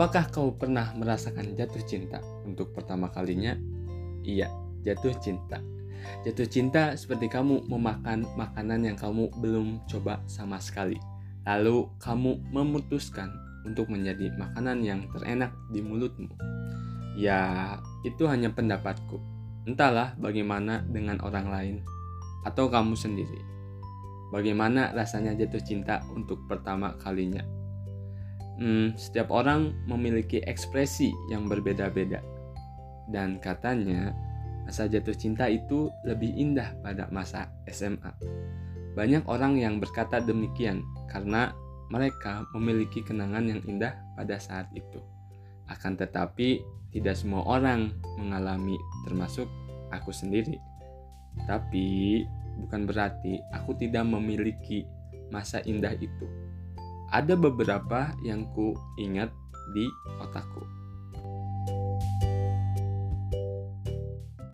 Apakah kau pernah merasakan jatuh cinta untuk pertama kalinya? Iya, jatuh cinta. Jatuh cinta seperti kamu memakan makanan yang kamu belum coba sama sekali. Lalu kamu memutuskan untuk menjadi makanan yang terenak di mulutmu. Ya, itu hanya pendapatku. Entahlah bagaimana dengan orang lain atau kamu sendiri. Bagaimana rasanya jatuh cinta untuk pertama kalinya? Hmm, setiap orang memiliki ekspresi yang berbeda-beda, dan katanya masa jatuh cinta itu lebih indah pada masa SMA. Banyak orang yang berkata demikian karena mereka memiliki kenangan yang indah pada saat itu. Akan tetapi, tidak semua orang mengalami, termasuk aku sendiri. Tapi, bukan berarti aku tidak memiliki masa indah itu ada beberapa yang ku ingat di otakku.